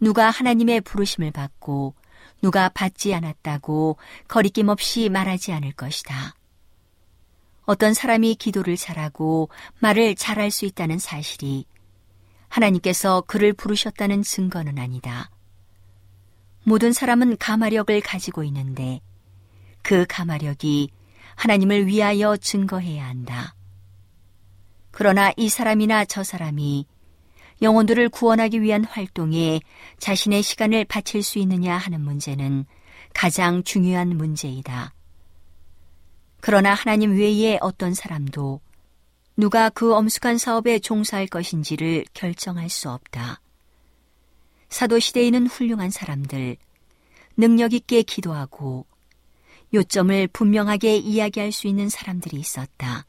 누가 하나님의 부르심을 받고 누가 받지 않았다고 거리낌 없이 말하지 않을 것이다. 어떤 사람이 기도를 잘하고 말을 잘할 수 있다는 사실이 하나님께서 그를 부르셨다는 증거는 아니다. 모든 사람은 가마력을 가지고 있는데 그 가마력이 하나님을 위하여 증거해야 한다. 그러나 이 사람이나 저 사람이 영혼들을 구원하기 위한 활동에 자신의 시간을 바칠 수 있느냐 하는 문제는 가장 중요한 문제이다. 그러나 하나님 외에 어떤 사람도 누가 그 엄숙한 사업에 종사할 것인지를 결정할 수 없다. 사도시대에는 훌륭한 사람들, 능력 있게 기도하고 요점을 분명하게 이야기할 수 있는 사람들이 있었다.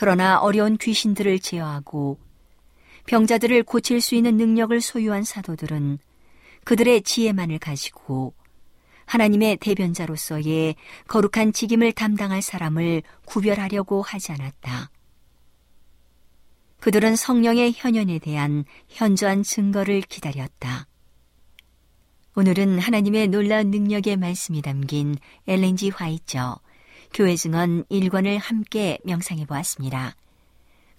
그러나 어려운 귀신들을 제어하고 병자들을 고칠 수 있는 능력을 소유한 사도들은 그들의 지혜만을 가지고 하나님의 대변자로서의 거룩한 직임을 담당할 사람을 구별하려고 하지 않았다. 그들은 성령의 현현에 대한 현저한 증거를 기다렸다. 오늘은 하나님의 놀라운 능력의 말씀이 담긴 엘렌지 화이처 교회 증언 1권을 함께 명상해 보았습니다.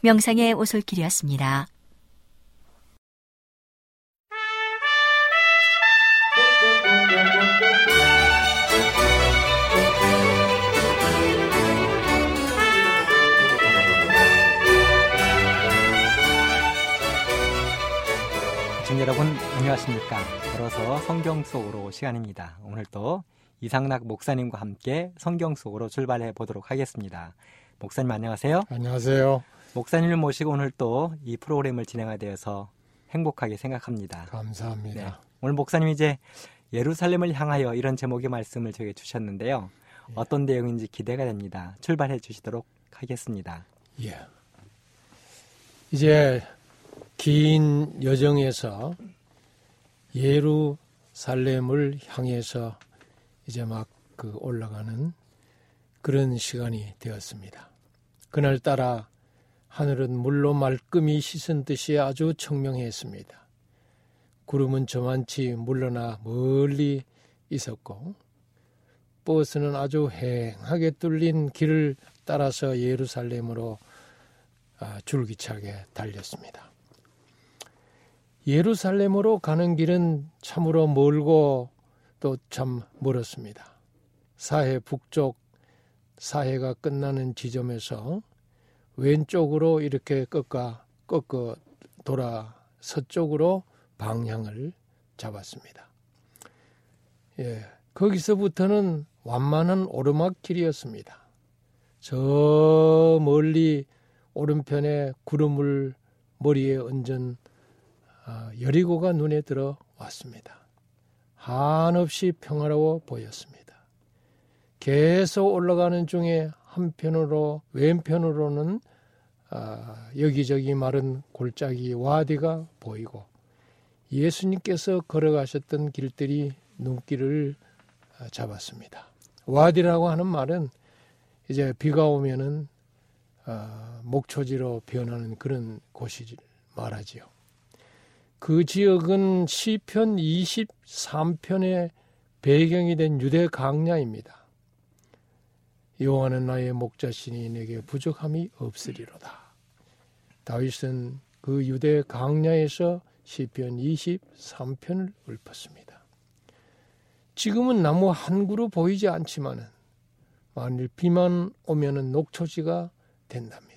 명상의 오솔길이었습니다. 여러분 안녕하십니까 걸어서 성경 속으로 시간입니다 오늘도 이상락 목사님과 함께 성경 속으로 출발해 보도록 하겠습니다. 목사님 안녕하세요. 안녕하세요. 목사님을 모시고 오늘 또 이 프로그램을 진행하게 되어서 행복하게 생각합니다. 감사합니다. 네. 오늘 목사님 이제 예루살렘을 향하여 이런 제목의 말씀을 저에게 주셨는데요. 예. 어떤 내용인지 기대가 됩니다. 출발해 주시도록 하겠습니다. 예. 이제 긴 여정에서 예루살렘을 향해서 이제 막 그 올라가는 그런 시간이 되었습니다. 그날따라 하늘은 물로 말끔히 씻은 듯이 아주 청명했습니다. 구름은 저만치 물러나 멀리 있었고 버스는 아주 행하게 뚫린 길을 따라서 예루살렘으로 아, 줄기차게 달렸습니다. 예루살렘으로 가는 길은 참으로 멀고 또 참 멀었습니다. 사해 북쪽 사해가 끝나는 지점에서 왼쪽으로 이렇게 꺾어 꺾어 돌아 서쪽으로 방향을 잡았습니다. 예, 거기서부터는 완만한 오르막길이었습니다. 저 멀리 오른편에 구름을 머리에 얹은 아, 여리고가 눈에 들어왔습니다. 한없이 평화로워 보였습니다. 계속 올라가는 중에 한편으로 왼편으로는 아, 여기저기 마른 골짜기 와디가 보이고 예수님께서 걸어가셨던 길들이 눈길을 아, 잡았습니다. 와디라고 하는 말은 이제 비가 오면은 어, 목초지로 변하는 그런 곳이 말하지요. 그 지역은 시편 23편의 배경이 된 유대 강야입니다. 여호와는 나의 목자시니 내게 부족함이 없으리로다. 다윗은 그 유대 강야에서 시편 23편을 읊었습니다. 지금은 나무 한 그루 보이지 않지만은 만일 비만 오면은 녹초지가 된답니다.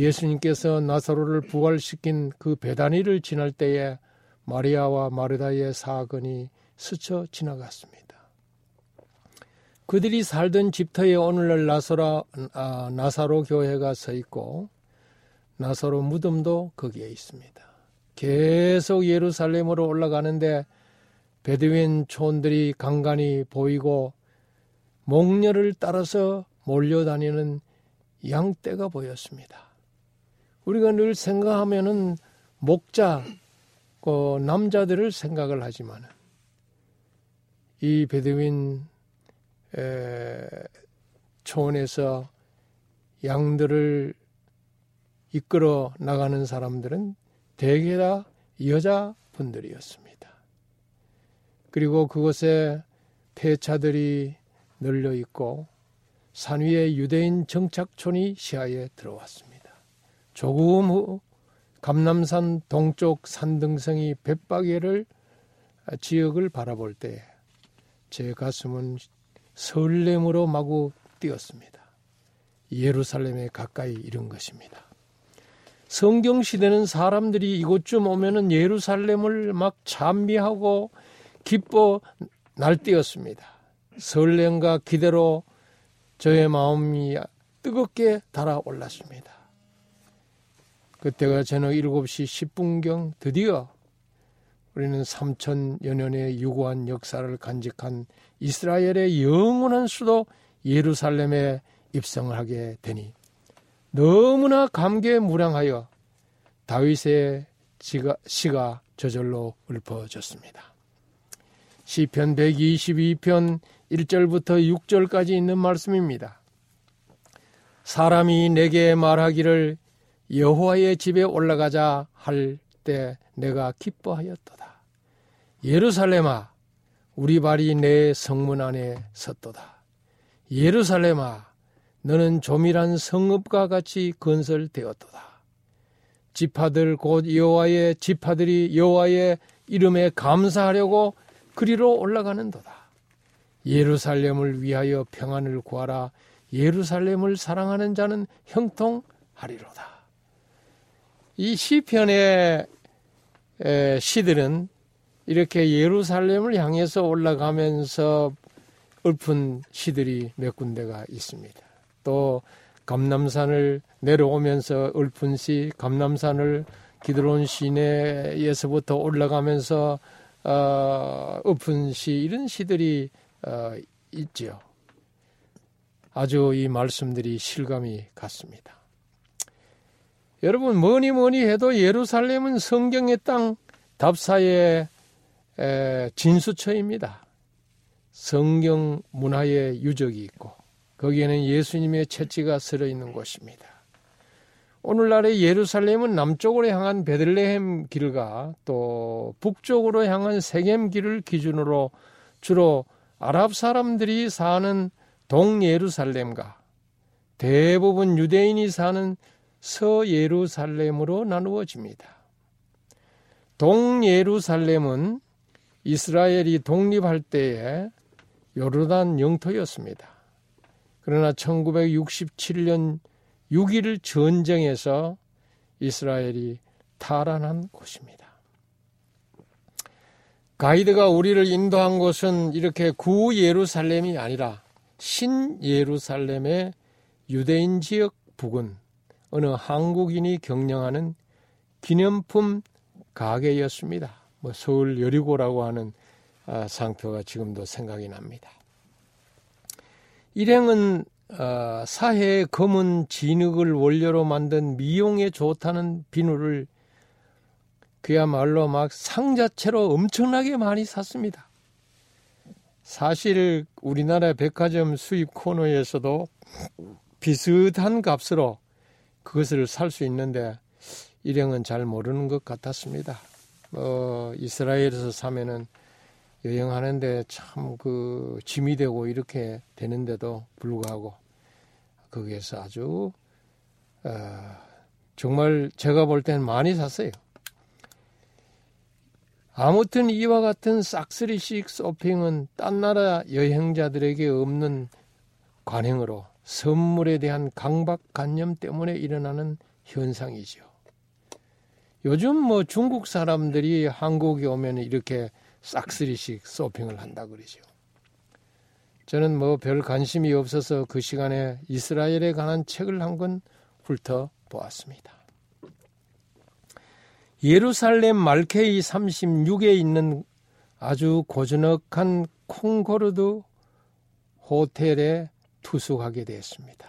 예수님께서 나사로를 부활시킨 그 배단위를 지날 때에 마리아와 마르다의 사건이 스쳐 지나갔습니다. 그들이 살던 집터에 오늘날 나사라, 아, 나사로 교회가 서 있고 나사로 무덤도 거기에 있습니다. 계속 예루살렘으로 올라가는데 베드윈 촌들이 간간히 보이고 목녀를 따라서 몰려다니는 양떼가 보였습니다. 우리가 늘 생각하면은 목자, 그 남자들을 생각을 하지만 이 베드윈 촌에서 양들을 이끌어 나가는 사람들은 대개 다 여자분들이었습니다. 그리고 그곳에 폐차들이 널려 있고 산 위에 유대인 정착촌이 시야에 들어왔습니다. 조금 후 감남산 동쪽 산등성이 뱃바위를 지역을 바라볼 때 제 가슴은 설렘으로 마구 뛰었습니다. 예루살렘에 가까이 이른 것입니다. 성경 시대는 사람들이 이곳쯤 오면은 예루살렘을 막 찬미하고 기뻐 날뛰었습니다. 설렘과 기대로 저의 마음이 뜨겁게 달아올랐습니다. 그때가 저녁 7시 10분경 드디어 우리는 3천여 년의 유구한 역사를 간직한 이스라엘의 영원한 수도 예루살렘에 입성을 하게 되니 너무나 감개무량하여 다윗의 시가 저절로 읊어졌습니다. 시편 122편 1절부터 6절까지 있는 말씀입니다. 사람이 내게 말하기를 여호와의 집에 올라가자 할 때 내가 기뻐하였도다. 예루살렘아 우리 발이 내 성문 안에 섰도다. 예루살렘아 너는 조밀한 성읍과 같이 건설되었도다. 지파들 곧 여호와의 지파들이 여호와의 이름에 감사하려고 그리로 올라가는도다. 예루살렘을 위하여 평안을 구하라. 예루살렘을 사랑하는 자는 형통하리로다. 이 시편의 시들은 이렇게 예루살렘을 향해서 올라가면서 읊은 시들이 몇 군데가 있습니다. 또 감남산을 내려오면서 읊은 시, 감남산을 기드론 시내에서부터 올라가면서 어, 읊은 시 이런 시들이 어, 있지요. 아주 이 말씀들이 실감이 갔습니다. 여러분 뭐니 뭐니 해도 예루살렘은 성경의 땅 답사의 진수처입니다. 성경 문화의 유적이 있고 거기에는 예수님의 채취가 쓰여 있는 곳입니다. 오늘날의 예루살렘은 남쪽으로 향한 베들레헴 길과 또 북쪽으로 향한 세겜 길을 기준으로 주로 아랍 사람들이 사는 동예루살렘과 대부분 유대인이 사는 서예루살렘으로 나누어집니다. 동예루살렘은 이스라엘이 독립할 때에 요르단 영토였습니다. 그러나 1967년 6.1 전쟁에서 이스라엘이 탈환한 곳입니다. 가이드가 우리를 인도한 곳은 이렇게 구 예루살렘이 아니라 신 예루살렘의 유대인 지역 부근 어느 한국인이 경영하는 기념품 가게였습니다. 뭐 서울 여리고라고 하는 아, 상표가 지금도 생각이 납니다. 일행은 어, 사해의 검은 진흙을 원료로 만든 미용에 좋다는 비누를 그야말로 막 상자체로 엄청나게 많이 샀습니다. 사실 우리나라 백화점 수입 코너에서도 비슷한 값으로 그것을 살 수 있는데 일행은 잘 모르는 것 같았습니다. 어, 이스라엘에서 사면은 여행하는데 참 그 짐이 되고 이렇게 되는데도 불구하고 거기에서 아주 어, 정말 제가 볼 때는 많이 샀어요. 아무튼 이와 같은 싹스리식 쇼핑은 딴 나라 여행자들에게 없는 관행으로 선물에 대한 강박관념 때문에 일어나는 현상이죠. 요즘 뭐 중국 사람들이 한국에 오면 이렇게 싹스리식 쇼핑을 한다 그러죠. 저는 뭐 별 관심이 없어서 그 시간에 이스라엘에 관한 책을 한 권 훑어 보았습니다. 예루살렘 말케이 36에 있는 아주 고즈넉한 콩고르드 호텔에 투숙하게 되었습니다.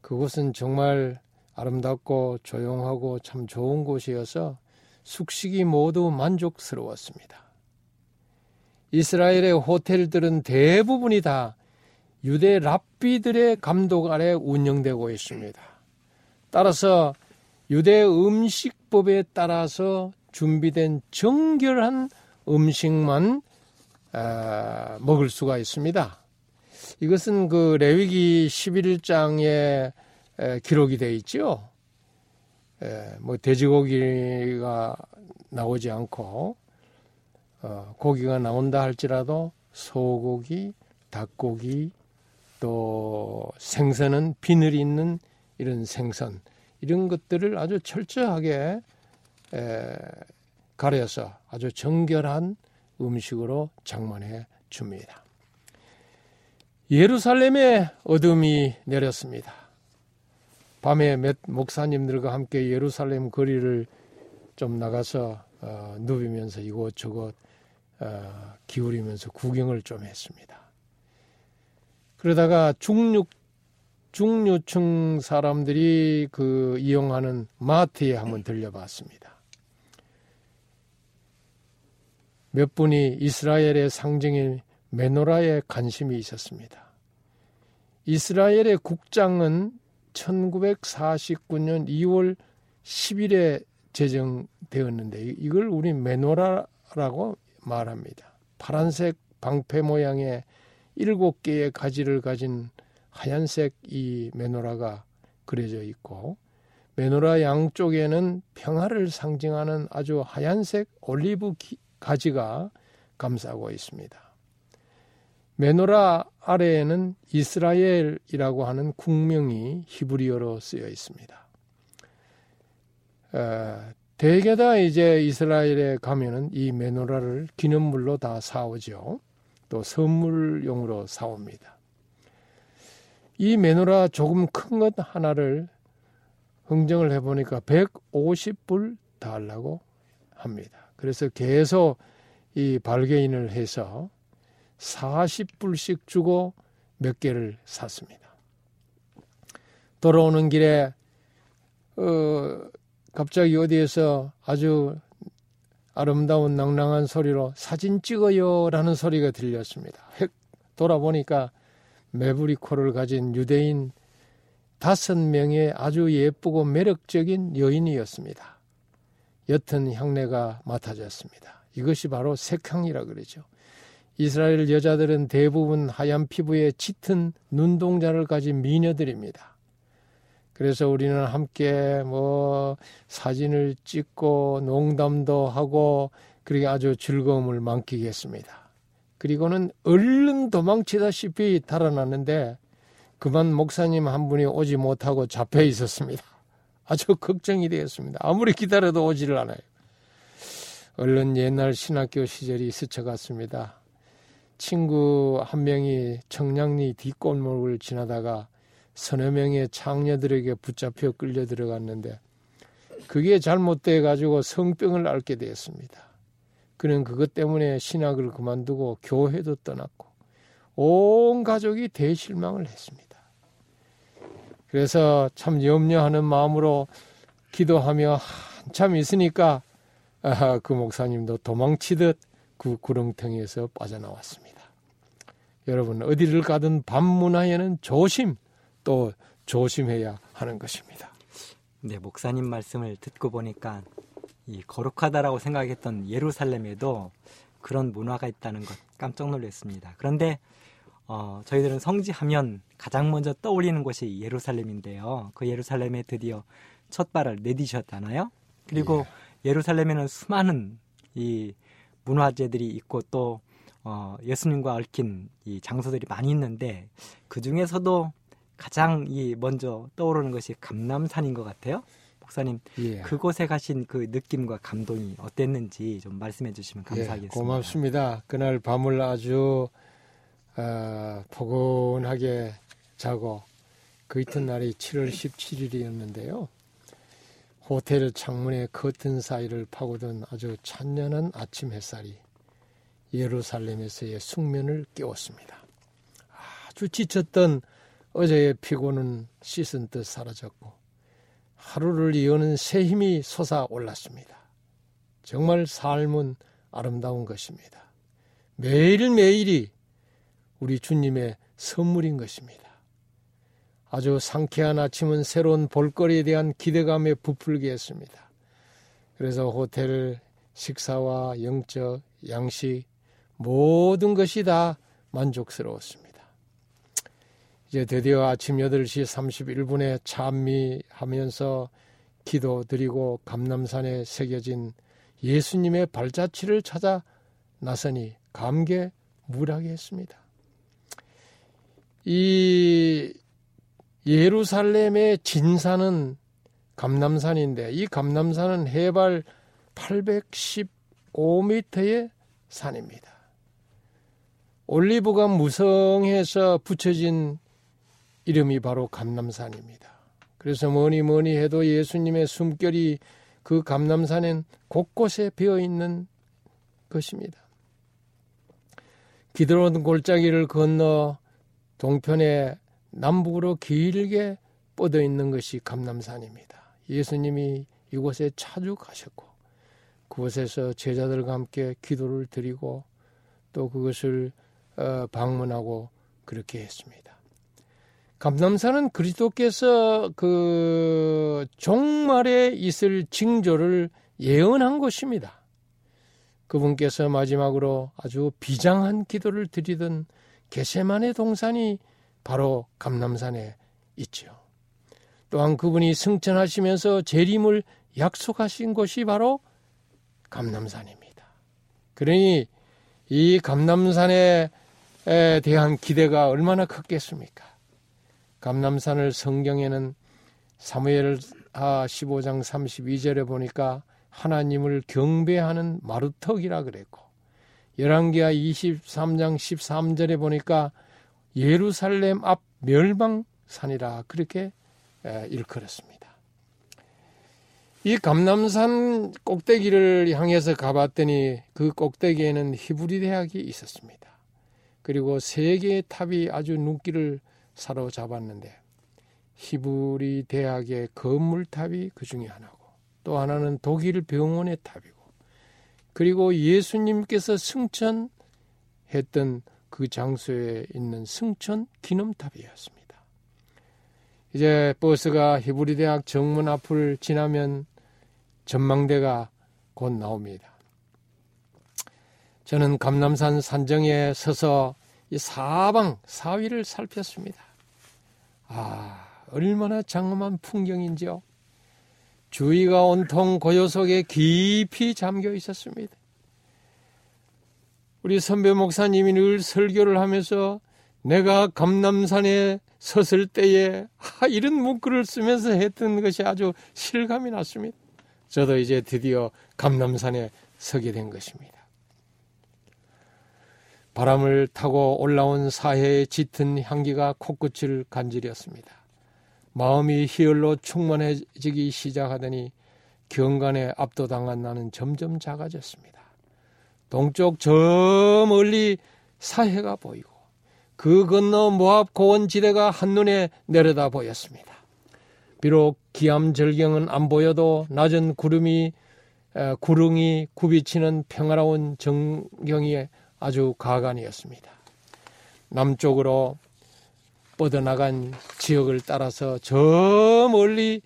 그곳은 정말 아름답고 조용하고 참 좋은 곳이어서 숙식이 모두 만족스러웠습니다. 이스라엘의 호텔들은 대부분이 다 유대 랍비들의 감독 아래 운영되고 있습니다. 따라서 유대 음식법에 따라서 준비된 정결한 음식만 아, 먹을 수가 있습니다. 이것은 그 레위기 11장에 기록이 되어 있죠. 뭐 돼지고기가 나오지 않고 어, 고기가 나온다 할지라도 소고기, 닭고기, 또 생선은 비늘 있는 이런 생선 이런 것들을 아주 철저하게 에, 가려서 아주 정결한 음식으로 장만해 줍니다. 예루살렘에 어둠이 내렸습니다. 밤에 몇 목사님들과 함께 예루살렘 거리를 좀 나가서 어, 누비면서 이곳저곳 어, 기울이면서 구경을 좀 했습니다. 그러다가 중육 중류층 사람들이 그 이용하는 마트에 한번 들려봤습니다. 몇 분이 이스라엘의 상징인 메노라에 관심이 있었습니다. 이스라엘의 국장은 1949년 2월 10일에 제정되었는데 이걸 우리 메노라라고 말합니다. 파란색 방패 모양의 일곱 개의 가지를 가진 하얀색 이 메노라가 그려져 있고 메노라 양쪽에는 평화를 상징하는 아주 하얀색 올리브 가지가 감싸고 있습니다. 메노라 아래에는 이스라엘이라고 하는 국명이 히브리어로 쓰여 있습니다. 어, 대개 다 이제 이스라엘에 가면은 이 메노라를 기념물로 다 사오죠. 또 선물용으로 사옵니다. 이 메노라 조금 큰 것 하나를 흥정을 해보니까 150불 달라고 합니다. 그래서 계속 이 발개인을 해서 40불씩 주고 몇 개를 샀습니다. 돌아오는 길에 어, 갑자기 어디에서 아주 아름다운 낭랑한 소리로 사진 찍어요라는 소리가 들렸습니다. 획 돌아보니까 메브리코를 가진 유대인 다섯 명의 아주 예쁘고 매력적인 여인이었습니다. 옅은 향내가 맡아졌습니다. 이것이 바로 색향이라 그러죠. 이스라엘 여자들은 대부분 하얀 피부에 짙은 눈동자를 가진 미녀들입니다. 그래서 우리는 함께 뭐 사진을 찍고 농담도 하고 그렇게 아주 즐거움을 만끽했습니다. 그리고는 얼른 도망치다시피 달아났는데 그만 목사님 한 분이 오지 못하고 잡혀 있었습니다. *laughs* 아주 걱정이 되었습니다. 아무리 기다려도 오지를 않아요. 얼른 옛날 신학교 시절이 스쳐갔습니다. 친구 한 명이 청량리 뒷골목을 지나다가 서너 명의 창녀들에게 붙잡혀 끌려 들어갔는데 그게 잘못돼 가지고 성병을 앓게 되었습니다. 그는 그것 때문에 신학을 그만두고 교회도 떠났고 온 가족이 대실망을 했습니다. 그래서 참 염려하는 마음으로 기도하며 한참 있으니까 아, 그 목사님도 도망치듯 그 구렁텅이에서 빠져나왔습니다. 여러분 어디를 가든 밤문화에는 조심 또 조심해야 하는 것입니다. 네, 목사님 말씀을 듣고 보니까 이 거룩하다라고 생각했던 예루살렘에도 그런 문화가 있다는 것 깜짝 놀랐습니다. 그런데 어, 저희들은 성지 하면 가장 먼저 떠올리는 곳이 예루살렘인데요. 그 예루살렘에 드디어 첫 발을 내디셨잖아요. 그리고 예. 예루살렘에는 수많은 이 문화재들이 있고 또 어, 예수님과 얽힌 이 장소들이 많이 있는데 그 중에서도 가장 이 먼저 떠오르는 것이 감남산인 것 같아요. 목사님 예. 그곳에 가신 그 느낌과 감동이 어땠는지 좀 말씀해 주시면 예, 감사하겠습니다. 예, 고맙습니다. 그날 밤을 아주 어, 포근하게 자고 그 이튿날이 7월 17일이었는데요. 호텔 창문에 커튼 사이를 파고든 아주 찬연한 아침 햇살이 예루살렘에서의 숙면을 깨웠습니다. 아주 지쳤던 어제의 피곤은 씻은 듯 사라졌고 하루를 이어는 새 힘이 솟아 올랐습니다. 정말 삶은 아름다운 것입니다. 매일매일이 우리 주님의 선물인 것입니다. 아주 상쾌한 아침은 새로운 볼거리에 대한 기대감에 부풀게 했습니다. 그래서 호텔 식사와 영적, 양식, 모든 것이 다 만족스러웠습니다. 이제 드디어 아침 8시 31분에 찬미하면서 기도 드리고 감남산에 새겨진 예수님의 발자취를 찾아 나서니 감개 무량하게 했습니다. 이 예루살렘의 진산은 감남산인데 이 감남산은 해발 815m의 산입니다. 올리브가 무성해서 붙여진 이름이 바로 감남산입니다. 그래서 뭐니 뭐니 해도 예수님의 숨결이 그 감남산엔 곳곳에 비어 있는 것입니다. 기드론 골짜기를 건너 동편에 남북으로 길게 뻗어 있는 것이 감남산입니다. 예수님이 이곳에 자주 가셨고 그곳에서 제자들과 함께 기도를 드리고 또 그것을 어, 방문하고 그렇게 했습니다. 감남산은 그리스도께서 그 종말에 있을 징조를 예언한 곳입니다. 그분께서 마지막으로 아주 비장한 기도를 드리던 게세만의 동산이 바로 감남산에 있죠. 또한 그분이 승천하시면서 재림을 약속하신 곳이 바로 감남산입니다. 그러니 이 감남산에 대한 기대가 얼마나 컸겠습니까? 감남산을 성경에는 사무엘 15장 32절에 보니까 하나님을 경배하는 마루턱이라 그랬고 열왕기하 23장 13절에 보니까 예루살렘 앞 멸망산이라 그렇게 일컬었습니다. 이 감남산 꼭대기를 향해서 가봤더니 그 꼭대기에는 히브리 대학이 있었습니다. 그리고 세 개의 탑이 아주 눈길을 사로잡았는데 히브리 대학의 건물탑이 그 중에 하나고 또 하나는 독일 병원의 탑이고 그리고 예수님께서 승천했던 그 장소에 있는 승천 기념탑이었습니다. 이제 버스가 히브리 대학 정문 앞을 지나면 전망대가 곧 나옵니다. 저는 감남산 산정에 서서 이 사방 사위를 살폈습니다. 아, 얼마나 장엄한 풍경인지요. 주위가 온통 고요 속에 깊이 잠겨 있었습니다. 우리 선배 목사님이 늘 설교를 하면서 내가 감남산에 섰을 때에 하, 이런 문구를 쓰면서 했던 것이 아주 실감이 났습니다. 저도 이제 드디어 감남산에 서게 된 것입니다. 바람을 타고 올라온 사해의 짙은 향기가 코끝을 간지렸습니다. 마음이 희열로 충만해지기 시작하더니 경간에 압도당한 나는 점점 작아졌습니다. 동쪽 저 멀리 사해가 보이고 그 건너 모압 고원 지대가 한눈에 내려다 보였습니다. 비록 기암 절경은 안 보여도 낮은 구름이 구릉이 굽이치는 평화로운 정경이 아주 가관이었습니다. 남쪽으로 뻗어나간 지역을 따라서 저 멀리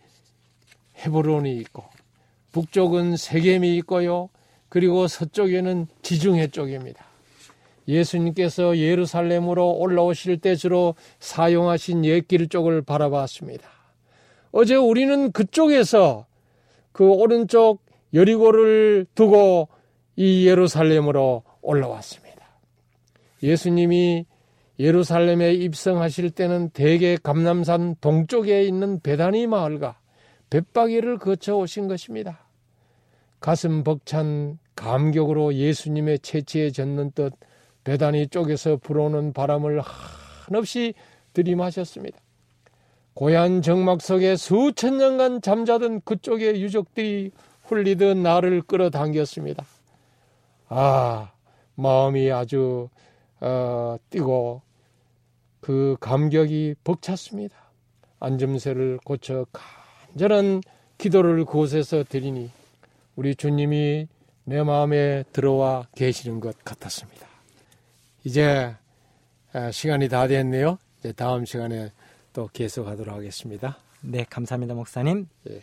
헤브론이 있고 북쪽은 세겜이 있고요. 그리고 서쪽에는 지중해 쪽입니다. 예수님께서 예루살렘으로 올라오실 때 주로 사용하신 옛길 쪽을 바라봤습니다. 어제 우리는 그쪽에서 그 오른쪽 여리고를 두고 이 예루살렘으로 올라왔습니다. 예수님이 예루살렘에 입성하실 때는 대개 감남산 동쪽에 있는 베다니 마을과 벳바기를 거쳐 오신 것입니다. 가슴 벅찬 감격으로 예수님의 채취에 젖는 뜻 베다니 쪽에서 불어오는 바람을 한없이 들이마셨습니다. 고얀 정막 속에 수천 년간 잠자던 그쪽의 유족들이 훌리듯 나를 끌어당겼습니다. 아, 마음이 아주 어, 뛰고 그 감격이 벅찼습니다. 안점새를 고쳐 간절한 기도를 그곳에서 드리니 우리 주님이 내 마음에 들어와 계시는 것 같았습니다. 이제 아, 시간이 다 됐네요. 이제 다음 시간에 또 계속하도록 하겠습니다. 네, 감사합니다, 목사님. 예.